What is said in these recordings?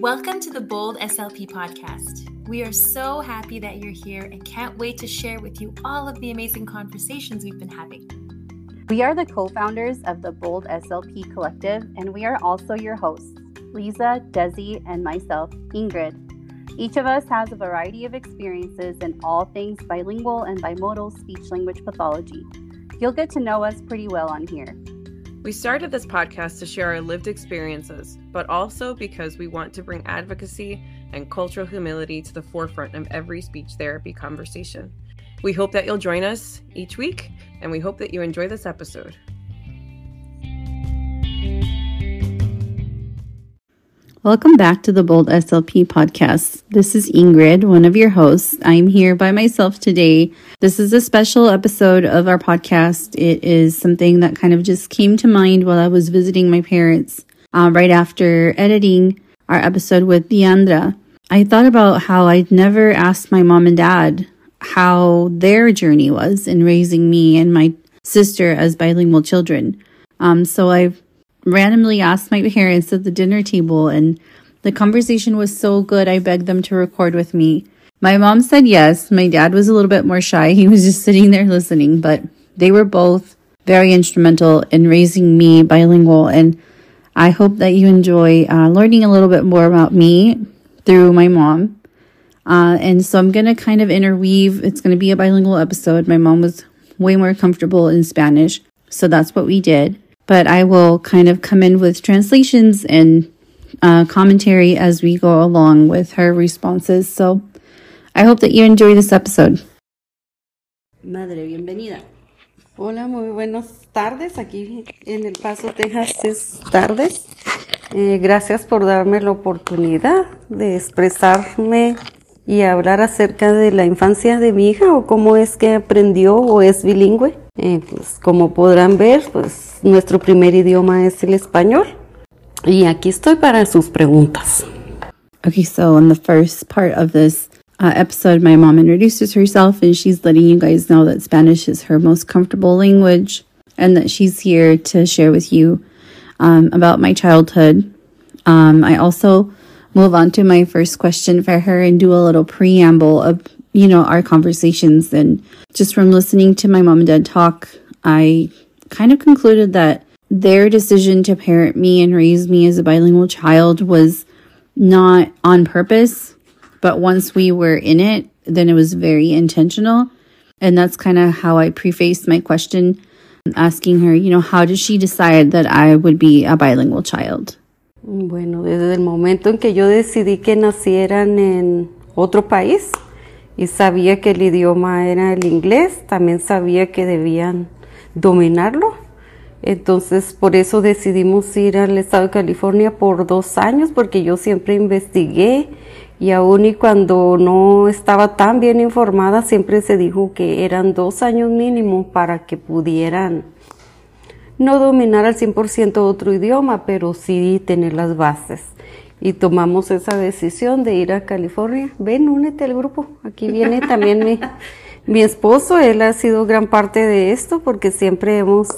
Welcome to the Bold SLP podcast. We are so happy that you're here and can't wait to share with you all of the amazing conversations we've been having. We are the co founders of the Bold SLP Collective, and we are also your hosts, Lisa, Desi, and myself, Ingrid. Each of us has a variety of experiences in all things bilingual and bimodal speech language pathology. You'll get to know us pretty well on here. We started this podcast to share our lived experiences, but also because we want to bring advocacy and cultural humility to the forefront of every speech therapy conversation. We hope that you'll join us each week, and we hope that you enjoy this episode. Welcome back to the Bold SLP podcast. This is Ingrid, one of your hosts. I'm here by myself today. This is a special episode of our podcast. It is something that kind of just came to mind while I was visiting my parents uh, right after editing our episode with Diandra. I thought about how I'd never asked my mom and dad how their journey was in raising me and my sister as bilingual children. Um, so I randomly asked my parents at the dinner table, and the conversation was so good, I begged them to record with me. My mom said yes. My dad was a little bit more shy. He was just sitting there listening, but they were both very instrumental in raising me bilingual. And I hope that you enjoy uh, learning a little bit more about me through my mom. Uh, and so I'm going to kind of interweave. It's going to be a bilingual episode. My mom was way more comfortable in Spanish. So that's what we did but I will kind of come in with translations and uh, commentary as we go along with her responses. So I hope that you enjoy this episode. Madre, bienvenida. Hola, muy buenas tardes. Aquí en El Paso, Texas es tardes. Eh, gracias por darme la oportunidad de expresarme y hablar acerca de la infancia de mi hija o cómo es que aprendió o es bilingüe. Eh, pues como podrán ver, pues nuestro primer idioma es el español. Y aquí estoy para sus preguntas. Okay, so in the first part of this uh, episode, my mom introduces herself and she's letting you guys know that Spanish is her most comfortable language and that she's here to share with you um, about my childhood. Um, I also move on to my first question for her and do a little preamble of you know, our conversations. And just from listening to my mom and dad talk, I kind of concluded that their decision to parent me and raise me as a bilingual child was not on purpose, but once we were in it, then it was very intentional. And that's kind of how I prefaced my question, asking her, you know, how did she decide that I would be a bilingual child? Bueno, desde el momento en que yo decidí que nacieran en otro país, y sabía que el idioma era el inglés, también sabía que debían dominarlo. Entonces, por eso decidimos ir al estado de California por dos años, porque yo siempre investigué y aún y cuando no estaba tan bien informada, siempre se dijo que eran dos años mínimo para que pudieran no dominar al 100% otro idioma, pero sí tener las bases y tomamos esa decisión de ir a California. Ven, únete al grupo. Aquí viene también mi, mi esposo, él ha sido gran parte de esto porque siempre hemos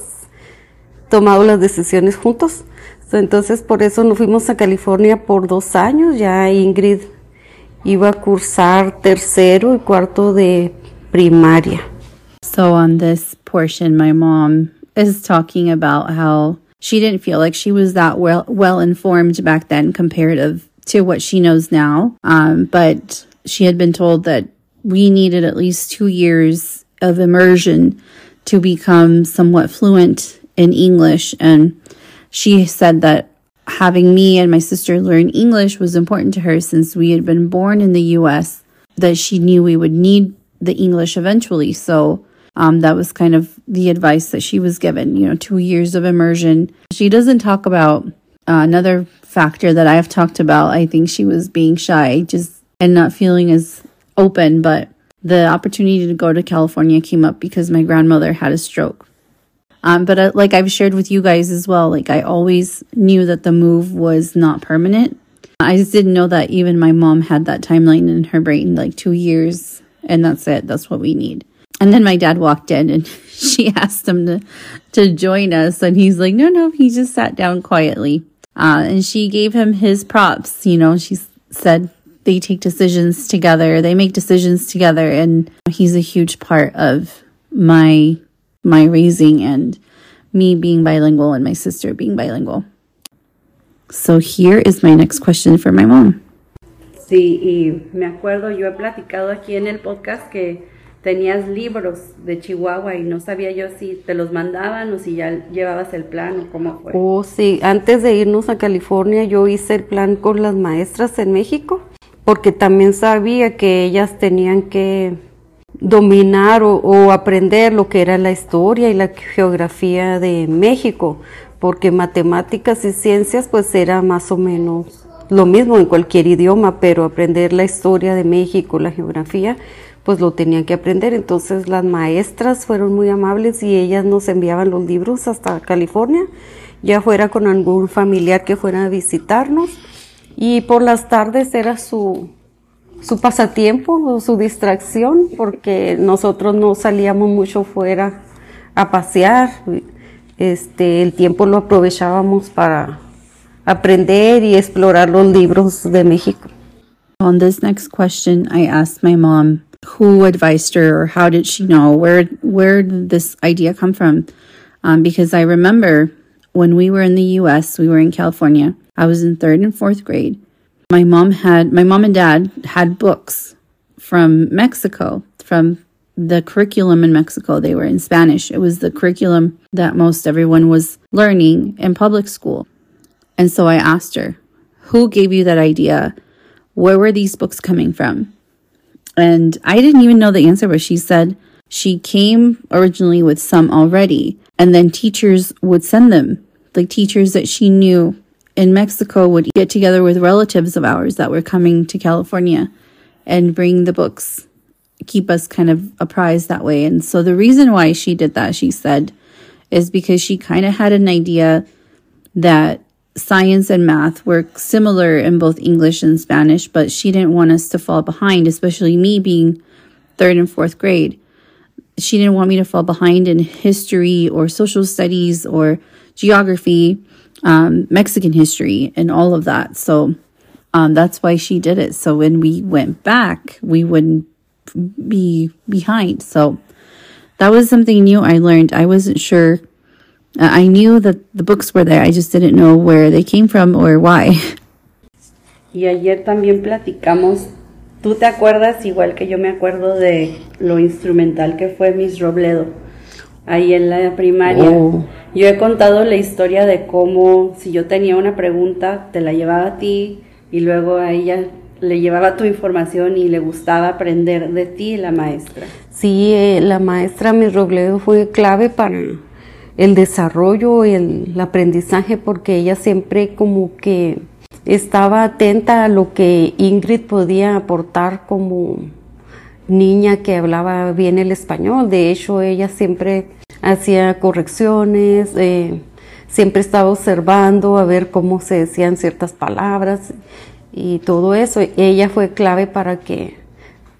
tomado las decisiones juntos. Entonces por eso nos fuimos a California por dos años. Ya Ingrid iba a cursar tercero y cuarto de primaria. So on this portion, my mom is talking about how she didn't feel like she was that well well informed back then comparative to what she knows now. Um, but she had been told that we needed at least two years of immersion to become somewhat fluent in English. And she said that having me and my sister learn English was important to her since we had been born in the US, that she knew we would need the English eventually. So um, that was kind of the advice that she was given, you know, two years of immersion. She doesn't talk about uh, another factor that I've talked about. I think she was being shy just and not feeling as open, but the opportunity to go to California came up because my grandmother had a stroke. Um, but uh, like I've shared with you guys as well, like I always knew that the move was not permanent. I just didn't know that even my mom had that timeline in her brain, like two years, and that's it. That's what we need. And then my dad walked in and she asked him to, to join us. And he's like, no, no, he just sat down quietly. Uh, and she gave him his props. You know, she said they take decisions together, they make decisions together, and he's a huge part of my my raising and me being bilingual and my sister being bilingual. So here is my next question for my mom. Sí, y me acuerdo, yo he platicado aquí en el podcast que tenías libros de Chihuahua y no sabía yo si te los mandaban o si ya llevabas el plan o cómo fue. Oh, sí, antes de irnos a California yo hice el plan con las maestras en México porque también sabía que ellas tenían que dominar o, aprender lo que era la historia y la geografía de México, porque matemáticas y ciencias pues era más o menos lo mismo en cualquier idioma, pero aprender la historia de México, la geografía, pues lo tenían que aprender. Entonces las maestras fueron muy amables y ellas nos enviaban los libros hasta California, ya fuera con algún familiar que fuera a visitarnos. Y por las tardes era su, su pasatiempo o su distracción, porque nosotros no salíamos mucho fuera a pasear. Este, el tiempo lo aprovechábamos para aprender y explorar los libros de México. On this next question, I asked my mom who advised her or how did she know where where did this idea come from? Um, because I remember when we were in the U.S., we were in California. I was in third and fourth grade. My mom had my mom and dad had books from Mexico from the curriculum in Mexico. They were in Spanish. It was the curriculum that most everyone was learning in public school. And so I asked her, Who gave you that idea? Where were these books coming from? And I didn't even know the answer, but she said she came originally with some already, and then teachers would send them. Like teachers that she knew in Mexico would get together with relatives of ours that were coming to California and bring the books, keep us kind of apprised that way. And so the reason why she did that, she said, is because she kind of had an idea that science and math were similar in both English and Spanish, but she didn't want us to fall behind, especially me being third and fourth grade. She didn't want me to fall behind in history or social studies or geography, um, Mexican history, and all of that. So um, that's why she did it. So when we went back, we wouldn't be behind. So that was something new I learned. I wasn't sure I knew that the books were there, I just didn't know where they came from or why. Y ayer también platicamos, tú te acuerdas igual que yo me acuerdo de lo instrumental que fue Miss Robledo ahí en la primaria. Oh. Yo he contado la historia de cómo si yo tenía una pregunta, te la llevaba a ti y luego a ella le llevaba tu información y le gustaba aprender de ti, la maestra. Sí, eh, la maestra Miss Robledo fue clave para el desarrollo y el, aprendizaje porque ella siempre como que estaba atenta a lo que Ingrid podía aportar como niña que hablaba bien el español. De hecho, ella siempre hacía correcciones, eh, siempre estaba observando a ver cómo se decían ciertas palabras y todo eso. Ella fue clave para que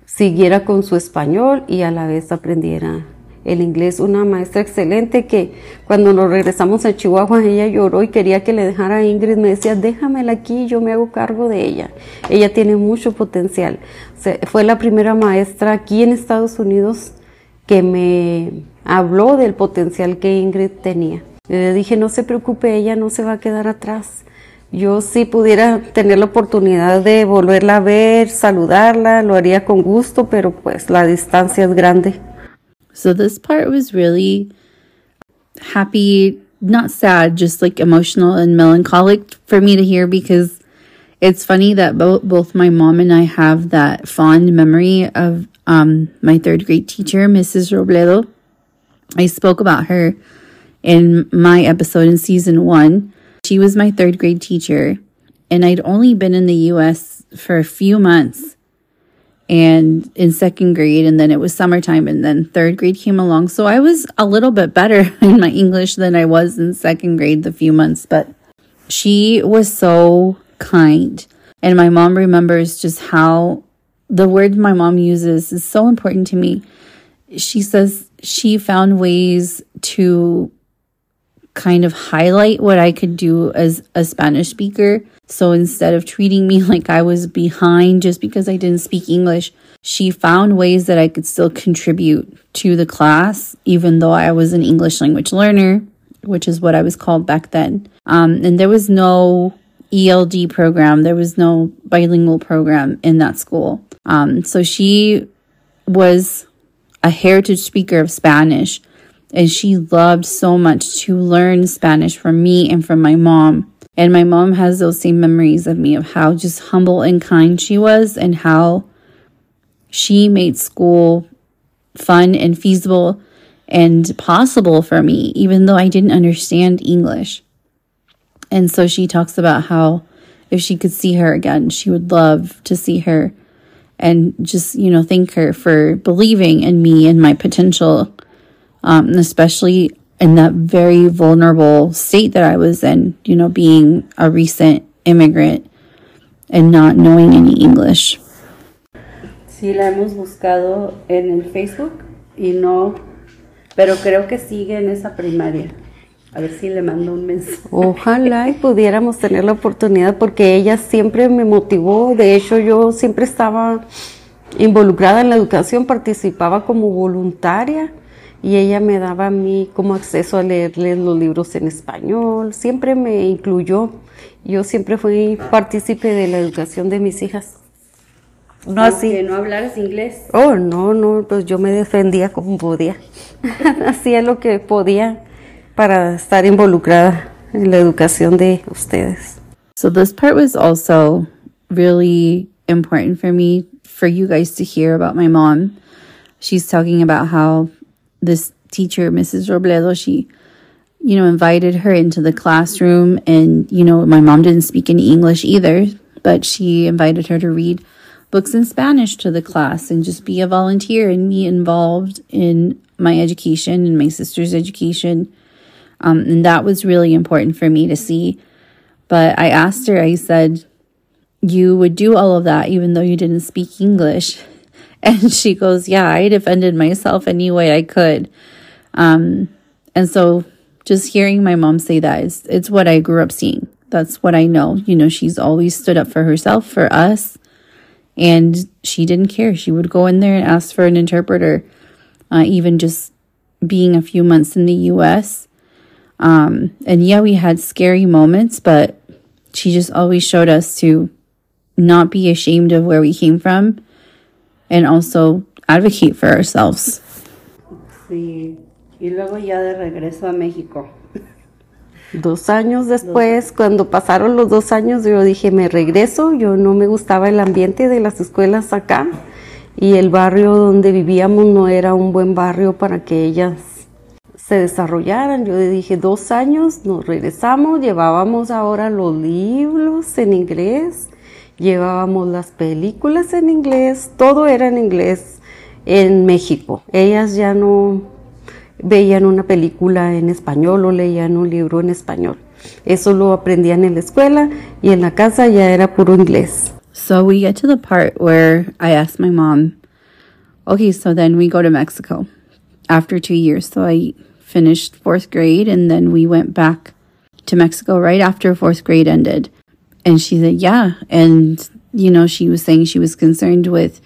siguiera con su español y a la vez aprendiera el inglés, una maestra excelente que cuando nos regresamos a Chihuahua ella lloró y quería que le dejara a Ingrid, me decía, déjamela aquí, yo me hago cargo de ella, ella tiene mucho potencial. fue la primera maestra aquí en Estados Unidos que me habló del potencial que Ingrid tenía. Le dije, no se preocupe, ella no se va a quedar atrás. Yo si pudiera tener la oportunidad de volverla a ver, saludarla, lo haría con gusto, pero pues la distancia es grande. So this part was really happy, not sad, just like emotional and melancholic for me to hear because it's funny that both both my mom and I have that fond memory of um, my third grade teacher, Mrs. Robledo. I spoke about her in my episode in season one. She was my third grade teacher, and I'd only been in the US for a few months and in second grade and then it was summertime and then third grade came along. So i was a little bit better in my english than i was in second grade the few months but she was so kind. And my mom remembers just how the word my mom uses is so important to me. She says she found ways to kind of highlight what I could do as a Spanish speaker. So instead of treating me like I was behind just because I didn't speak English, she found ways that I could still contribute to the class, even though I was an English language learner, which is what I was called back then. Um, and there was no ELD program, there was no bilingual program in that school. Um, so she was a heritage speaker of Spanish and she loved so much to learn Spanish from me and from my mom. And my mom has those same memories of me of how just humble and kind she was and how she made school fun and feasible and possible for me, even though I didn't understand English. And so she talks about how if she could see her again, she would love to see her and just, you know, thank her for believing in me and my potential um, especially in that very vulnerable state that I was in, you know, being a recent immigrant and not knowing any English. Sí, la hemos buscado en el Facebook y no, pero creo que sigue en esa primaria. A ver si le mando un mensaje. Ojalá y pudiéramos tener la oportunidad porque ella siempre me motivó. De hecho, yo siempre estaba involucrada en la educación, participaba como voluntaria y ella me daba a mí como acceso a leerles los libros en español, siempre me incluyó. Yo siempre fui partícipe de la educación de mis hijas. No así. Que no hablaras inglés. Oh, no, no, pues yo me defendía como podía. Hacía lo que podía para estar involucrada en la educación de ustedes. So this part was also really important for me for you guys to hear about my mom. She's talking about how this teacher, Mrs. Robledo, she, you know, invited her into the classroom. And, you know, my mom didn't speak any English either, but she invited her to read books in Spanish to the class and just be a volunteer and be involved in my education and my sister's education. Um, and that was really important for me to see. But I asked her, I said, You would do all of that even though you didn't speak English. And she goes, Yeah, I defended myself any way I could. Um, and so just hearing my mom say that is it's what I grew up seeing. That's what I know. You know, she's always stood up for herself, for us, and she didn't care. She would go in there and ask for an interpreter, uh, even just being a few months in the US. Um, and yeah, we had scary moments, but she just always showed us to not be ashamed of where we came from and also advocate for ourselves. Sí, y luego ya de regreso a México. Dos años después, cuando pasaron los dos años, yo dije, me regreso, yo no me gustaba el ambiente de las escuelas acá y el barrio donde vivíamos no era un buen barrio para que ellas se desarrollaran. Yo dije, dos años, nos regresamos, llevábamos ahora los libros en inglés llevábamos las películas en inglés, todo era en inglés en México. Ellas ya no veían una película en español o leían un libro en español. Eso lo aprendían en la escuela y en la casa ya era puro inglés. So we get to the part where I asked my mom, okay, so then we go to Mexico after two years. So I finished fourth grade and then we went back to Mexico right after fourth grade ended. And she said, Yeah. And, you know, she was saying she was concerned with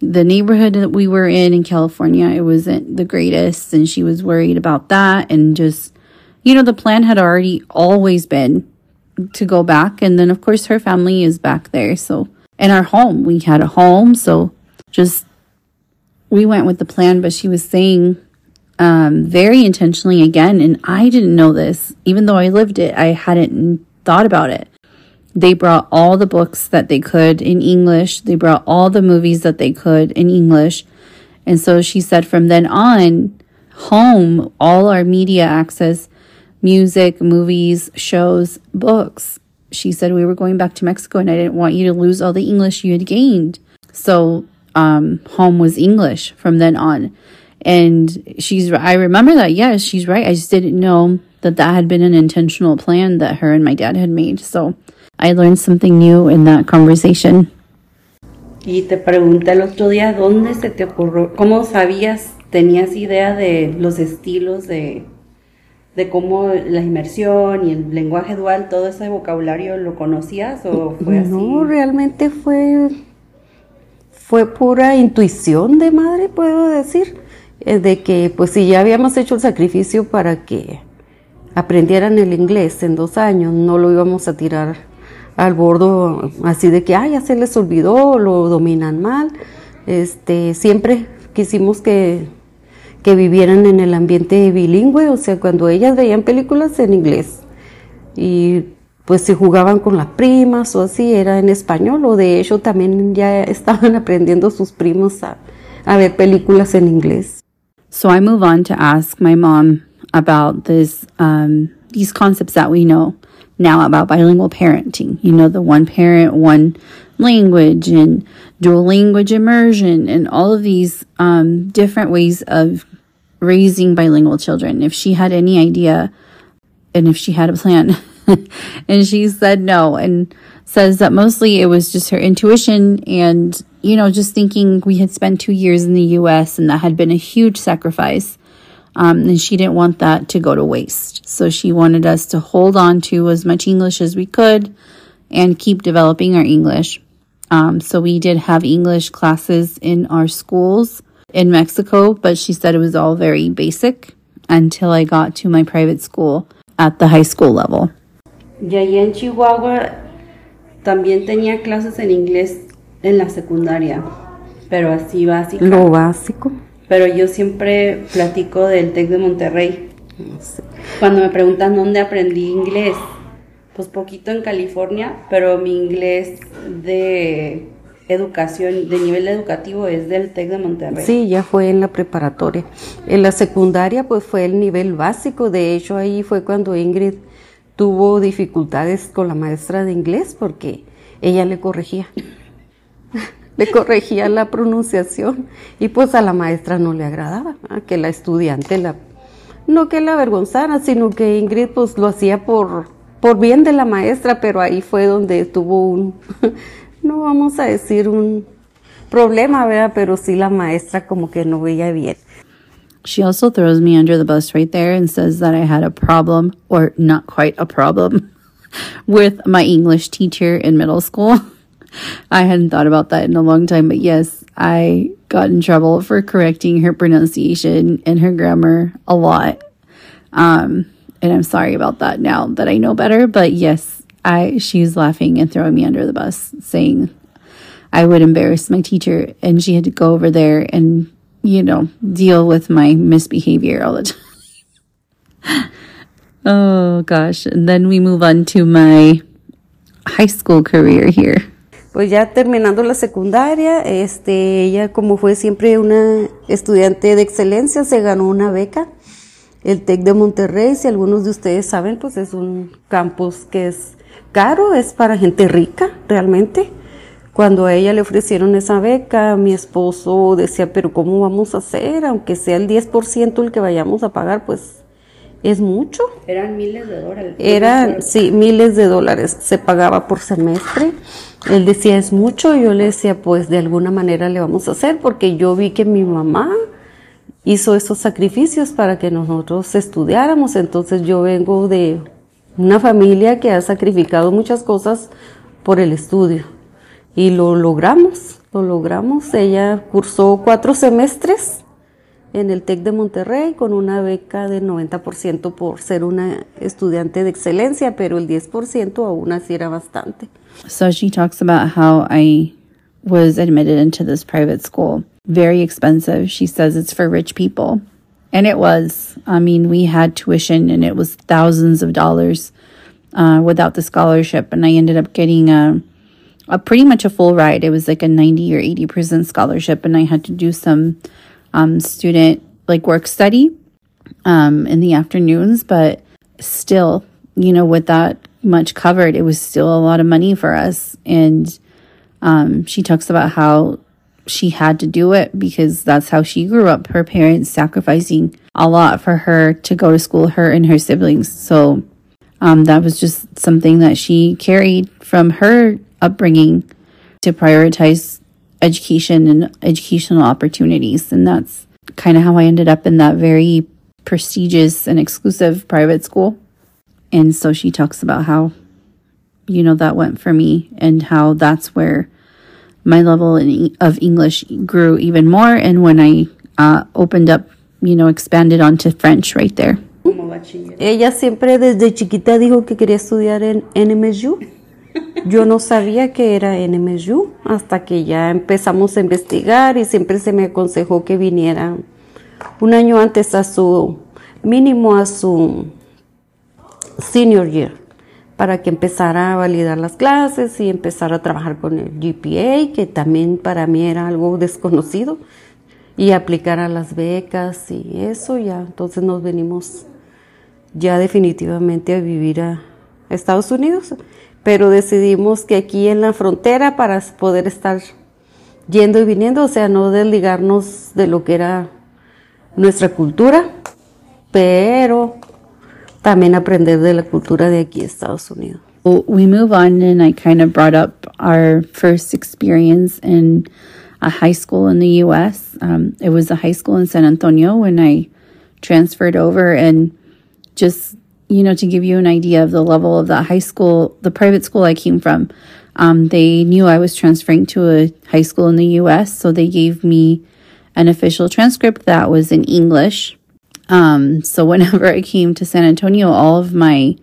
the neighborhood that we were in in California. It wasn't the greatest. And she was worried about that. And just, you know, the plan had already always been to go back. And then, of course, her family is back there. So, in our home, we had a home. So, just we went with the plan. But she was saying, um, very intentionally again, and I didn't know this, even though I lived it, I hadn't thought about it they brought all the books that they could in English. They brought all the movies that they could in English. And so she said from then on, home, all our media access, music, movies, shows, books. She said we were going back to Mexico and I didn't want you to lose all the English you had gained. So um, home was English from then on. And she's, I remember that. Yes, she's right. I just didn't know that that had been an intentional plan that her and my dad had made. So I learned something new in that conversation. Y te pregunté el otro día, ¿dónde se te ocurrió? ¿Cómo sabías, tenías idea de los estilos de, de cómo la inmersión y el lenguaje dual, todo ese vocabulario, ¿lo conocías o fue así? No, realmente fue, fue pura intuición de madre, puedo decir, eh, de que pues si ya habíamos hecho el sacrificio para que aprendieran el inglés en dos años, no lo íbamos a tirar al bordo así de que, ay, ya se les olvidó, lo dominan mal. Este, siempre quisimos que que vivieran en el ambiente bilingüe, o sea, cuando ellas veían películas en inglés y pues si jugaban con las primas o así, era en español, o de hecho también ya estaban aprendiendo sus primos a, ver películas en inglés. So I move on to ask my mom about this, um, these concepts that we know now about bilingual parenting. You know, the one parent, one language and dual language immersion and all of these um, different ways of raising bilingual children, if she had any idea and if she had a plan. and she said no and says that mostly it was just her intuition and, you know, just thinking we had spent two years in the US and that had been a huge sacrifice. Um, and she didn't want that to go to waste. So she wanted us to hold on to as much English as we could and keep developing our English. Um, so we did have English classes in our schools in Mexico, but she said it was all very basic until I got to my private school at the high school level. Y allí en Chihuahua también tenía clases en inglés en la secundaria, pero así básico. Lo básico. Pero yo siempre platico del TEC de Monterrey. Cuando me preguntan dónde aprendí inglés, pues poquito en California, pero mi inglés de educación, de nivel educativo es del TEC de Monterrey. Sí, ya fue en la preparatoria. En la secundaria pues fue el nivel básico, de hecho ahí fue cuando Ingrid tuvo dificultades con la maestra de inglés porque ella le corregía. Le corregía la pronunciación y pues a la maestra no le agradaba, que la estudiante la no que la avergonzara, sino que Ingrid pues lo hacía por por bien de la maestra, pero ahí fue donde tuvo un no vamos a decir un problema, ¿verdad? Pero sí la maestra como que no veía bien. She also throws me under the bus right there and says that I had a problem, or not quite a problem, with my English teacher in middle school. I hadn't thought about that in a long time, but yes, I got in trouble for correcting her pronunciation and her grammar a lot. Um, and I'm sorry about that now that I know better, but yes, I she's laughing and throwing me under the bus, saying I would embarrass my teacher, and she had to go over there and you know deal with my misbehavior all the time. oh gosh, and then we move on to my high school career here. Pues ya terminando la secundaria, este, ella como fue siempre una estudiante de excelencia, se ganó una beca. El TEC de Monterrey, si algunos de ustedes saben, pues es un campus que es caro, es para gente rica realmente. Cuando a ella le ofrecieron esa beca, mi esposo decía, pero ¿cómo vamos a hacer? Aunque sea el 10% el que vayamos a pagar, pues es mucho. Eran miles de dólares. Eran, sí, miles de dólares. Se pagaba por semestre. Él decía, es mucho. Yo le decía, pues de alguna manera le vamos a hacer, porque yo vi que mi mamá hizo esos sacrificios para que nosotros estudiáramos. Entonces yo vengo de una familia que ha sacrificado muchas cosas por el estudio. Y lo logramos, lo logramos. Ella cursó cuatro semestres en el TEC de Monterrey con una beca del 90% por ser una estudiante de excelencia, pero el 10% aún así era bastante. So she talks about how I was admitted into this private school. Very expensive. She says it's for rich people. And it was. I mean, we had tuition and it was thousands of dollars uh, without the scholarship. And I ended up getting a, a pretty much a full ride. It was like a 90 or 80% scholarship. And I had to do some um, student like work study um, in the afternoons. But still, you know, with that much covered, it was still a lot of money for us. And um, she talks about how she had to do it because that's how she grew up. Her parents sacrificing a lot for her to go to school, her and her siblings. So um, that was just something that she carried from her upbringing to prioritize education and educational opportunities. And that's kind of how I ended up in that very prestigious and exclusive private school. And so she talks about how, you know, that went for me and how that's where my level in, of English grew even more. And when I uh, opened up, you know, expanded onto French right there. Ella siempre desde chiquita dijo que quería estudiar en NMSU. Yo no sabía que era NMSU hasta que ya empezamos a investigar y siempre se me aconsejó que viniera un año antes a su mínimo a su senior year para que empezara a validar las clases y empezara a trabajar con el GPA, que también para mí era algo desconocido, y aplicar a las becas y eso ya. Entonces nos venimos ya definitivamente a vivir a Estados Unidos, pero decidimos que aquí en la frontera para poder estar yendo y viniendo, o sea, no desligarnos de lo que era nuestra cultura, pero también aprender de la cultura de aquí, Estados Unidos. We move on, and I kind of brought up our first experience in a high school in the U.S. Um, it was a high school in San Antonio when I transferred over, and just you know to give you an idea of the level of the high school, the private school I came from, um, they knew I was transferring to a high school in the U.S., so they gave me an official transcript that was in English. Um, so whenever I came to San Antonio, all of my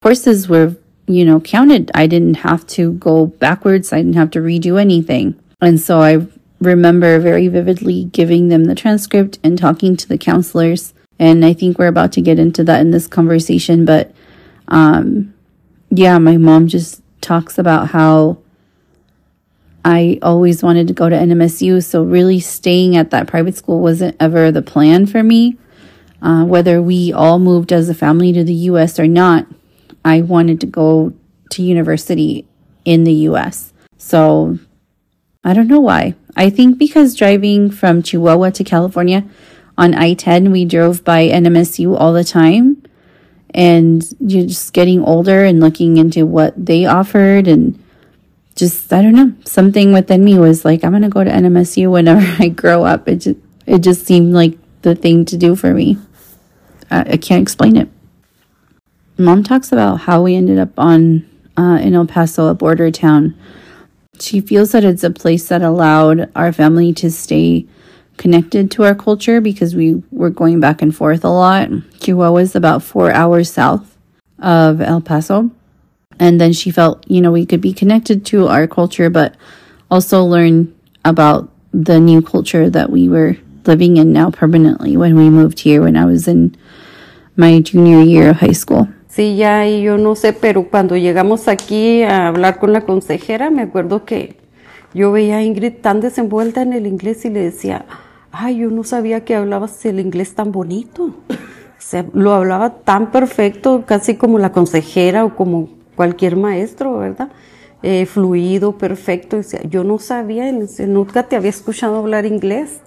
courses were, you know, counted. I didn't have to go backwards. I didn't have to redo anything. And so I remember very vividly giving them the transcript and talking to the counselors. And I think we're about to get into that in this conversation. But um, yeah, my mom just talks about how I always wanted to go to NMSU. So really staying at that private school wasn't ever the plan for me. Uh, whether we all moved as a family to the US or not, I wanted to go to university in the US. So I don't know why. I think because driving from Chihuahua to California on I 10, we drove by NMSU all the time. And you're just getting older and looking into what they offered. And just, I don't know, something within me was like, I'm going to go to NMSU whenever I grow up. It just, it just seemed like the thing to do for me. I, I can't explain it. Mom talks about how we ended up on uh, in El Paso, a border town. She feels that it's a place that allowed our family to stay connected to our culture because we were going back and forth a lot. Chihuahua is about four hours south of El Paso. And then she felt, you know, we could be connected to our culture, but also learn about the new culture that we were living in now permanently when we moved here when I was in my junior year of high school. Sí, ya, y yo no sé, pero cuando llegamos aquí a hablar con la consejera, me acuerdo que yo veía a Ingrid tan desenvuelta en el inglés y le decía, ay, yo no sabía que hablabas el inglés tan bonito. O sea, lo hablaba tan perfecto, casi como la consejera o como cualquier maestro, ¿verdad? Eh, fluido, perfecto. O sea, yo no sabía, nunca te había escuchado hablar inglés.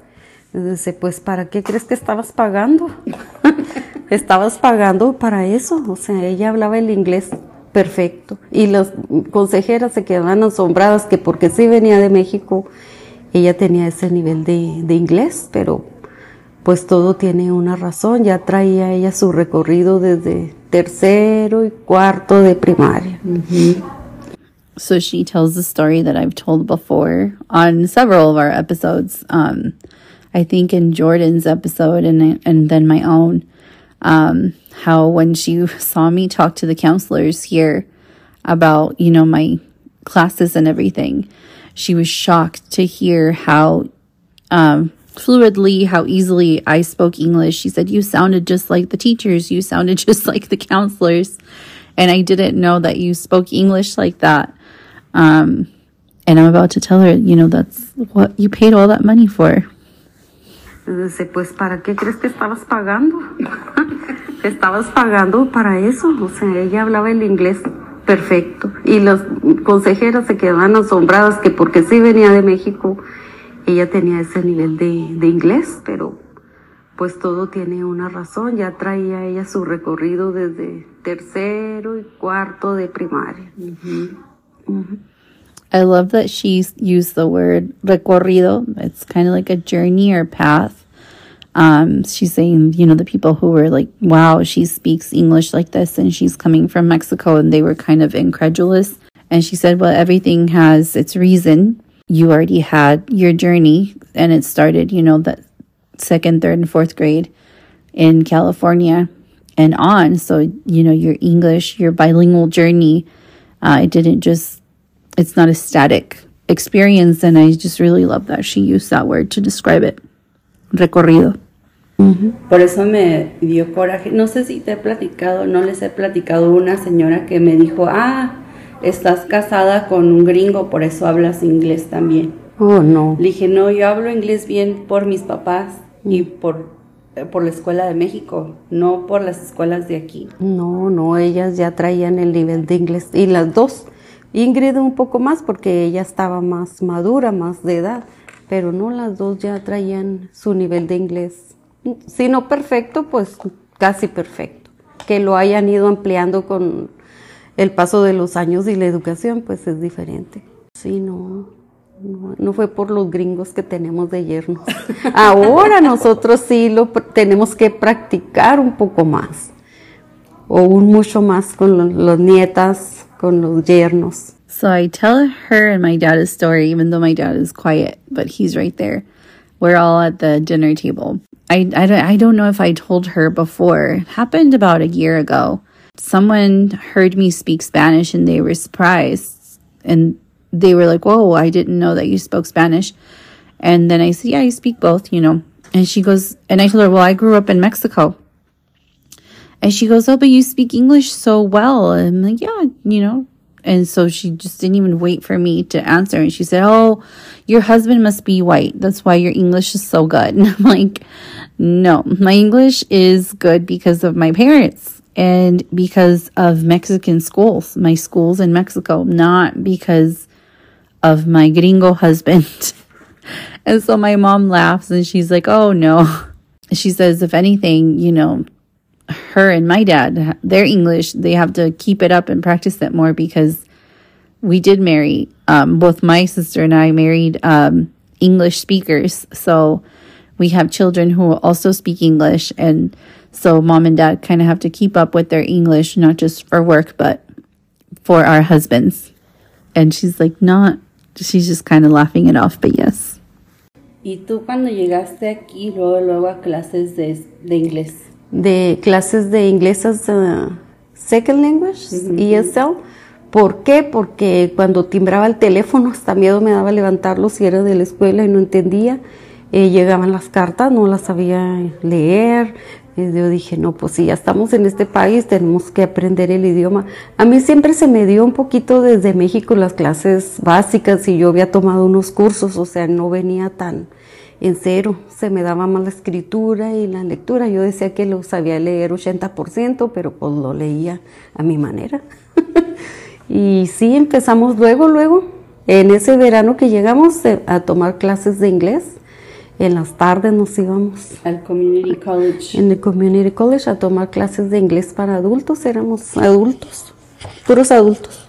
Dice, pues, ¿para qué crees que estabas pagando? estabas pagando para eso. O sea, ella hablaba el inglés perfecto. Y las consejeras se quedaban asombradas que porque sí venía de México, ella tenía ese nivel de, de inglés, pero pues todo tiene una razón. Ya traía ella su recorrido desde tercero y cuarto de primaria. So she tells the story that I've told before on several of our episodes. Um, I think in Jordan's episode and and then my own. Um, how when she saw me talk to the counselors here about you know my classes and everything, she was shocked to hear how um, fluidly, how easily I spoke English. She said, You sounded just like the teachers, you sounded just like the counselors. And I didn't know that you spoke English like that. Um, and I'm about to tell her, you know, that's what you paid all that money for. Pues, ¿para qué crees que estabas pagando? estabas pagando para eso. O sea, ella hablaba el inglés perfecto. Y las consejeras se quedaban asombradas que porque sí venía de México, ella tenía ese nivel de, de inglés, pero pues todo tiene una razón. Ya traía ella su recorrido desde tercero y cuarto de primaria. I love that she used the word recorrido. It's kind of like a journey or path. Um, she's saying, you know, the people who were like, wow, she speaks English like this and she's coming from Mexico and they were kind of incredulous. And she said, well, everything has its reason. You already had your journey and it started, you know, that second, third, and fourth grade in California and on. So, you know, your English, your bilingual journey, uh, it didn't just, it's not a static experience. And I just really love that she used that word to describe it. Recorrido. Por eso me dio coraje. No sé si te he platicado, no les he platicado una señora que me dijo, ah, estás casada con un gringo, por eso hablas inglés también. Oh, no. Le dije, no, yo hablo inglés bien por mis papás y por, eh, por la escuela de México, no por las escuelas de aquí. No, no, ellas ya traían el nivel de inglés. Y las dos, Ingrid un poco más porque ella estaba más madura, más de edad, pero no, las dos ya traían su nivel de inglés. Si no perfecto, pues casi perfecto. Que lo hayan ido ampliando con el paso de los años y la educación, pues es diferente. Sí, no, no, no fue por los gringos que tenemos de yernos. Ahora nosotros sí lo tenemos que practicar un poco más. O un mucho más con lo- las nietas, con los yernos. So I tell her and my dad a story, even though my dad is quiet, but he's right there. We're all at the dinner table. I, I, don't, I don't know if I told her before. It happened about a year ago. Someone heard me speak Spanish and they were surprised. And they were like, Whoa, I didn't know that you spoke Spanish. And then I said, Yeah, I speak both, you know. And she goes, and I told her, Well, I grew up in Mexico. And she goes, Oh, but you speak English so well. And I'm like, Yeah, you know. And so she just didn't even wait for me to answer. And she said, Oh, your husband must be white. That's why your English is so good. And I'm like, No, my English is good because of my parents and because of Mexican schools, my schools in Mexico, not because of my gringo husband. and so my mom laughs and she's like, Oh, no. She says, If anything, you know, her and my dad, their English, they have to keep it up and practice it more because we did marry. Um, both my sister and I married um, English speakers. So we have children who also speak English. And so mom and dad kind of have to keep up with their English, not just for work, but for our husbands. And she's like, not, she's just kind of laughing it off, but yes. Y tú cuando llegaste aquí, luego, luego a clases de, de inglés. De clases de inglés as a second language, ESL. ¿Por qué? Porque cuando timbraba el teléfono, hasta miedo me daba levantarlo si era de la escuela y no entendía. Eh, llegaban las cartas, no las sabía leer. Eh, yo dije, no, pues si ya estamos en este país, tenemos que aprender el idioma. A mí siempre se me dio un poquito desde México las clases básicas y yo había tomado unos cursos, o sea, no venía tan en cero. Se me daba más la escritura y la lectura. Yo decía que lo sabía leer 80%, pero pues lo leía a mi manera. y sí, empezamos luego, luego, en ese verano que llegamos eh, a tomar clases de inglés. En las tardes nos íbamos Al Community College. en el Community College a tomar clases de inglés para adultos. Éramos adultos, puros adultos.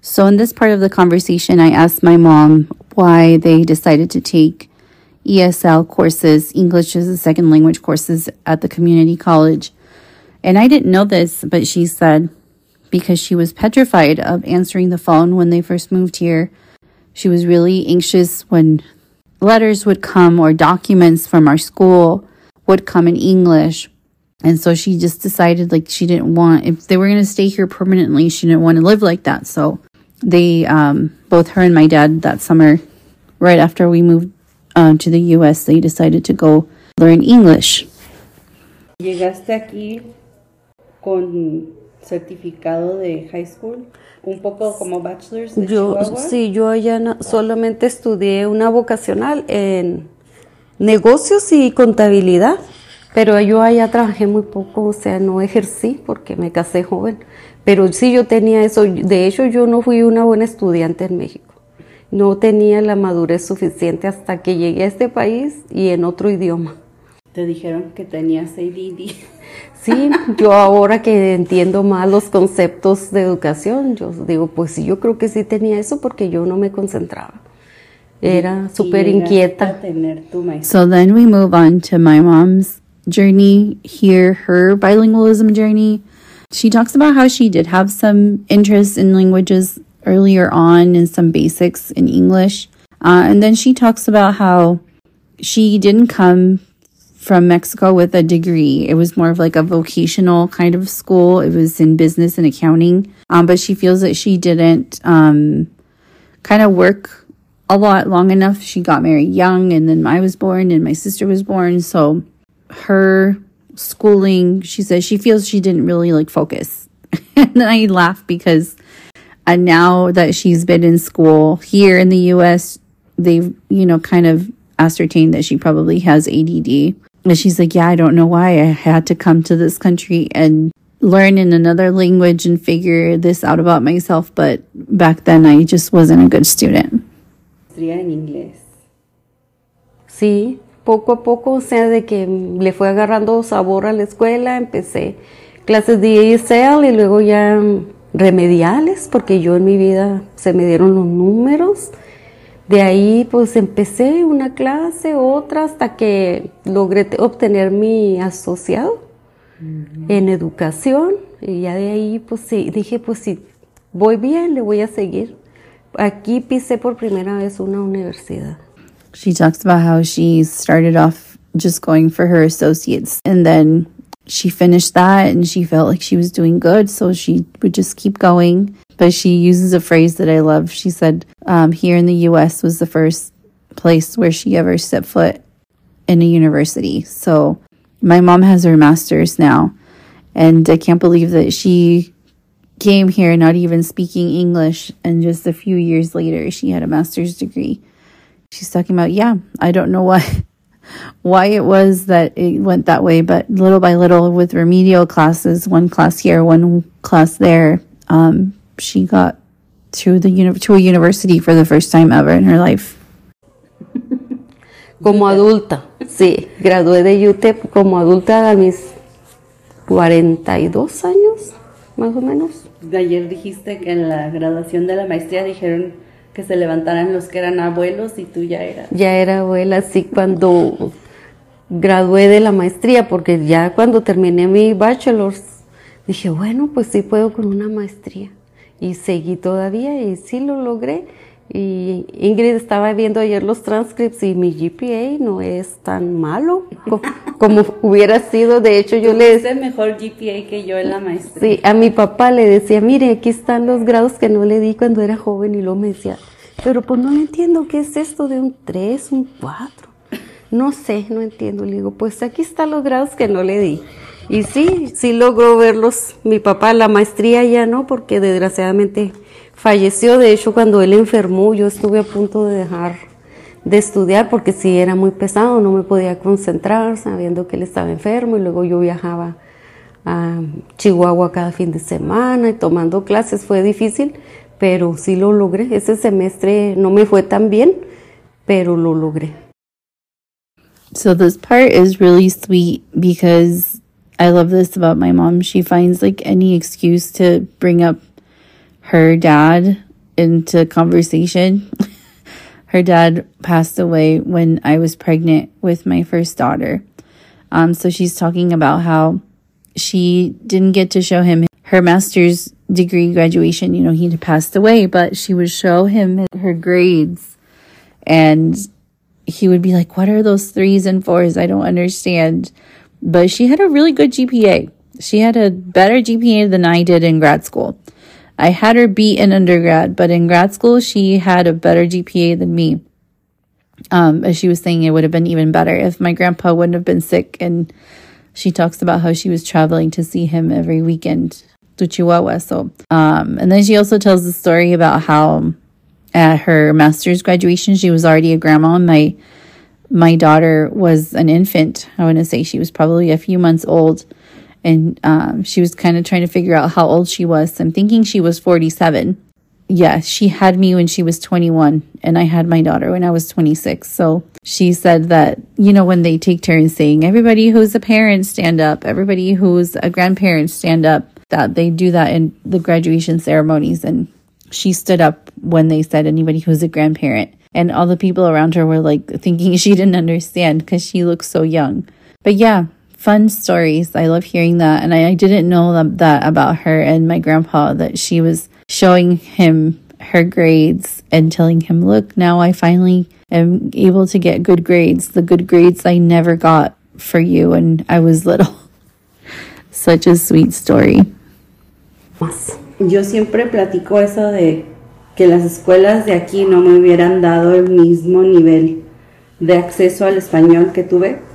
So, in this part of the conversation, I asked my mom why they decided to take ESL courses, English as a second language courses at the community college. And I didn't know this, but she said because she was petrified of answering the phone when they first moved here. She was really anxious when letters would come or documents from our school would come in English. And so she just decided like she didn't want, if they were going to stay here permanently, she didn't want to live like that. So they, um, both her and my dad that summer, right after we moved um, to the US, they decided to go learn English. Llegaste aquí con certificado de high school, un poco como bachelor's de Yo, Chihuahua. sí, yo allá na- solamente estudié una vocacional en negocios y contabilidad, pero yo allá trabajé muy poco, o sea, no ejercí porque me casé joven. Pero sí yo tenía eso, de hecho yo no fui una buena estudiante en México. No tenía la madurez suficiente hasta que llegué a este país y en otro idioma. Te dijeron que tenías ADD. Sí, yo ahora que entiendo más los conceptos de educación, yo digo, pues sí, yo creo que sí tenía eso porque yo no me concentraba. Era súper inquieta. So then we move on to my mom's journey here, her bilingualism journey. She talks about how she did have some interest in languages earlier on in some basics in English. Uh, and then she talks about how she didn't come from Mexico with a degree. It was more of like a vocational kind of school. It was in business and accounting. Um, but she feels that she didn't um, kind of work a lot long enough. She got married young, and then I was born, and my sister was born. So her schooling, she says she feels she didn't really like focus. and I laugh because and now that she's been in school here in the US, they've, you know, kind of ascertained that she probably has ADD. And she's like, Yeah, I don't know why I had to come to this country and learn in another language and figure this out about myself. But back then, I just wasn't a good student. en inglés. Sí, poco a poco, o sea, de que le fue agarrando sabor a la escuela, empecé clases de ESL y luego ya remediales, porque yo en mi vida se me dieron los números. De ahí pues empecé una clase, otra, hasta que logré obtener mi asociado en educación. Y ya de ahí pues sí, dije pues si voy bien, le voy a seguir. Aquí pisé por primera vez una universidad. She talks about how she started off just going for her associates and then she finished that and she felt like she was doing good. So she would just keep going. But she uses a phrase that I love. She said, um, here in the US was the first place where she ever set foot in a university. So my mom has her master's now. And I can't believe that she came here not even speaking English. And just a few years later, she had a master's degree. She's talking about, yeah, I don't know why. Why it was that it went that way, but little by little with remedial classes, one class here, one class there, um, she got to the uni- to a university for the first time ever in her life. Como adulta, sí, gradué de UTEP como adulta a mis 42 años, más o menos. Ayer dijiste que en la graduación de la maestría dijeron que se levantaran los que eran abuelos y tú ya eras. Ya era abuela, sí, cuando gradué de la maestría, porque ya cuando terminé mi bachelor's, dije, bueno, pues sí puedo con una maestría. Y seguí todavía y sí lo logré. Y Ingrid estaba viendo ayer los transcripts y mi GPA no es tan malo como, hubiera sido. De hecho, yo le decía mejor GPA que yo en la maestría. Sí, a mi papá le decía, mire, aquí están los grados que no le di cuando era joven y luego me decía, pero pues no entiendo qué es esto de un 3, un 4. No sé, no entiendo. Le digo, pues aquí están los grados que no le di. Y sí, sí logró verlos. Mi papá, la maestría ya no, porque desgraciadamente falleció. De hecho, cuando él enfermó, yo estuve a punto de dejar de estudiar porque sí era muy pesado, no me podía concentrar sabiendo que él estaba enfermo y luego yo viajaba a Chihuahua cada fin de semana y tomando clases fue difícil, pero sí lo logré. Ese semestre no me fue tan bien, pero lo logré. So this part is really sweet because I love this about my mom. She finds like any excuse to bring up her dad into conversation. her dad passed away when I was pregnant with my first daughter. Um, so she's talking about how she didn't get to show him her master's degree graduation. You know, he passed away, but she would show him her grades and he would be like, What are those threes and fours? I don't understand. But she had a really good GPA. She had a better GPA than I did in grad school. I had her beat in undergrad, but in grad school, she had a better GPA than me. Um, as she was saying, it would have been even better if my grandpa wouldn't have been sick. And she talks about how she was traveling to see him every weekend to Chihuahua. So, um, and then she also tells the story about how at her master's graduation, she was already a grandma. And my my daughter was an infant. I want to say she was probably a few months old and um, she was kind of trying to figure out how old she was. I'm thinking she was 47. Yeah, she had me when she was 21, and I had my daughter when I was 26. So she said that, you know, when they take turns saying, everybody who's a parent stand up, everybody who's a grandparent stand up, that they do that in the graduation ceremonies. And she stood up when they said, anybody who's a grandparent. And all the people around her were like thinking she didn't understand because she looks so young. But yeah, fun stories. I love hearing that. And I, I didn't know that, that about her and my grandpa that she was showing him her grades and telling him, look, now I finally am able to get good grades, the good grades I never got for you when I was little. Such a sweet story. Yo siempre platico eso de que las escuelas de aquí no me hubieran dado el mismo nivel de acceso al español que tuve,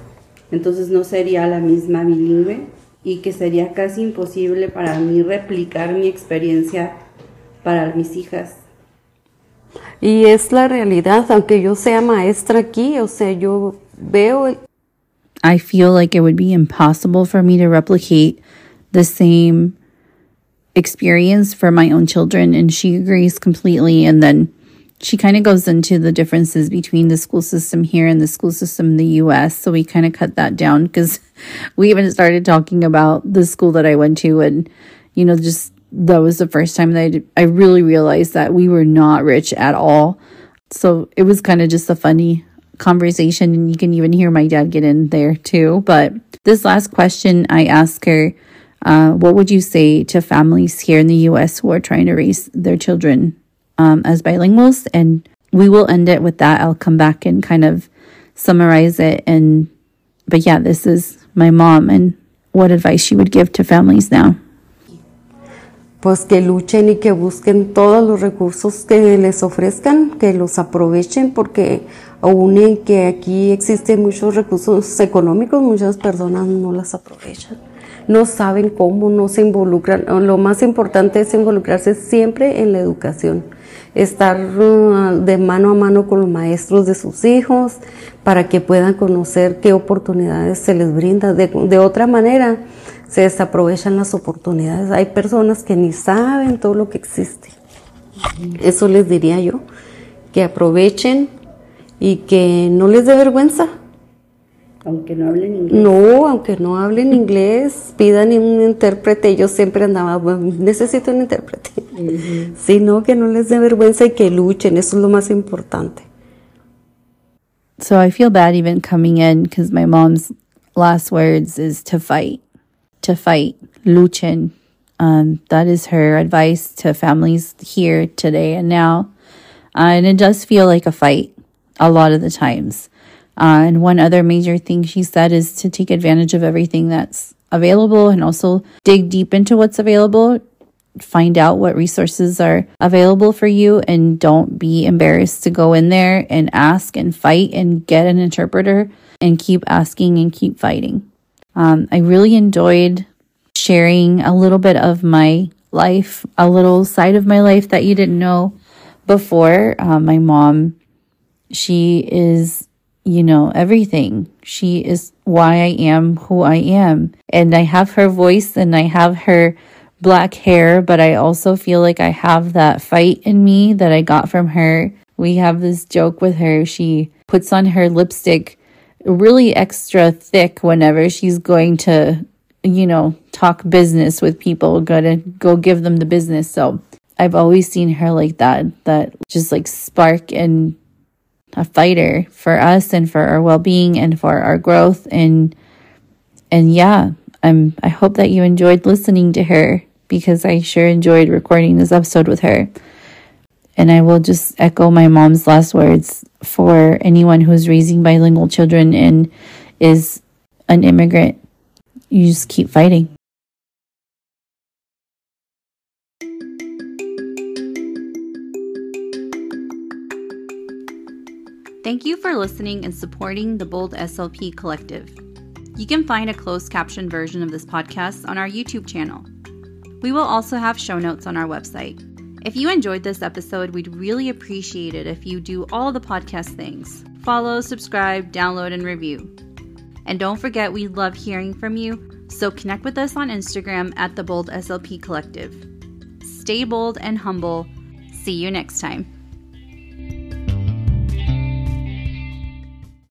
entonces no sería la misma bilingüe y que sería casi imposible para mí replicar mi experiencia para mis hijas. Y es la realidad, aunque yo sea maestra aquí, o sea, yo veo. I feel like it would be impossible for me to replicate the same experience for my own children. And she agrees completely. And then she kind of goes into the differences between the school system here and the school system in the US. So we kind of cut that down because we even started talking about the school that I went to and, you know, just that was the first time that I, did, I really realized that we were not rich at all. So it was kind of just a funny conversation. And you can even hear my dad get in there too. But this last question I asked her, uh, what would you say to families here in the US who are trying to raise their children um, as bilinguals? And we will end it with that. I'll come back and kind of summarize it. And, but yeah, this is my mom and what advice she would give to families now. pues que luchen y que busquen todos los recursos que les ofrezcan, que los aprovechen, porque aún en que aquí existen muchos recursos económicos, muchas personas no las aprovechan. No saben cómo, no se involucran. Lo más importante es involucrarse siempre en la educación, estar uh, de mano a mano con los maestros de sus hijos para que puedan conocer qué oportunidades se les brinda. De, de otra manera, se desaprovechan las oportunidades. Hay personas que ni saben todo lo que existe. Eso les diría yo, que aprovechen y que no les dé vergüenza. Aunque no hablen inglés. No, aunque no hablen inglés, pidan un intérprete. Yo siempre andaba, bueno, necesito un intérprete. Sino que no les dé vergüenza y que luchen, eso es lo más importante. So I feel bad even coming in because my mom's last words is to fight. to fight, luchen. Um, that is her advice to families here today and now. Uh, and it does feel like a fight a lot of the times. Uh, and one other major thing she said is to take advantage of everything that's available and also dig deep into what's available. Find out what resources are available for you and don't be embarrassed to go in there and ask and fight and get an interpreter and keep asking and keep fighting. Um, I really enjoyed sharing a little bit of my life, a little side of my life that you didn't know before. Uh, my mom, she is, you know, everything. She is why I am who I am. And I have her voice and I have her black hair, but I also feel like I have that fight in me that I got from her. We have this joke with her. She puts on her lipstick really extra thick whenever she's going to, you know, talk business with people, go to go give them the business. So I've always seen her like that, that just like spark and a fighter for us and for our well-being and for our growth and and yeah, I'm I hope that you enjoyed listening to her because I sure enjoyed recording this episode with her. And I will just echo my mom's last words for anyone who's raising bilingual children and is an immigrant. You just keep fighting. Thank you for listening and supporting the Bold SLP Collective. You can find a closed caption version of this podcast on our YouTube channel. We will also have show notes on our website. If you enjoyed this episode, we'd really appreciate it if you do all the podcast things follow, subscribe, download, and review. And don't forget, we love hearing from you, so connect with us on Instagram at the Bold SLP Collective. Stay bold and humble. See you next time.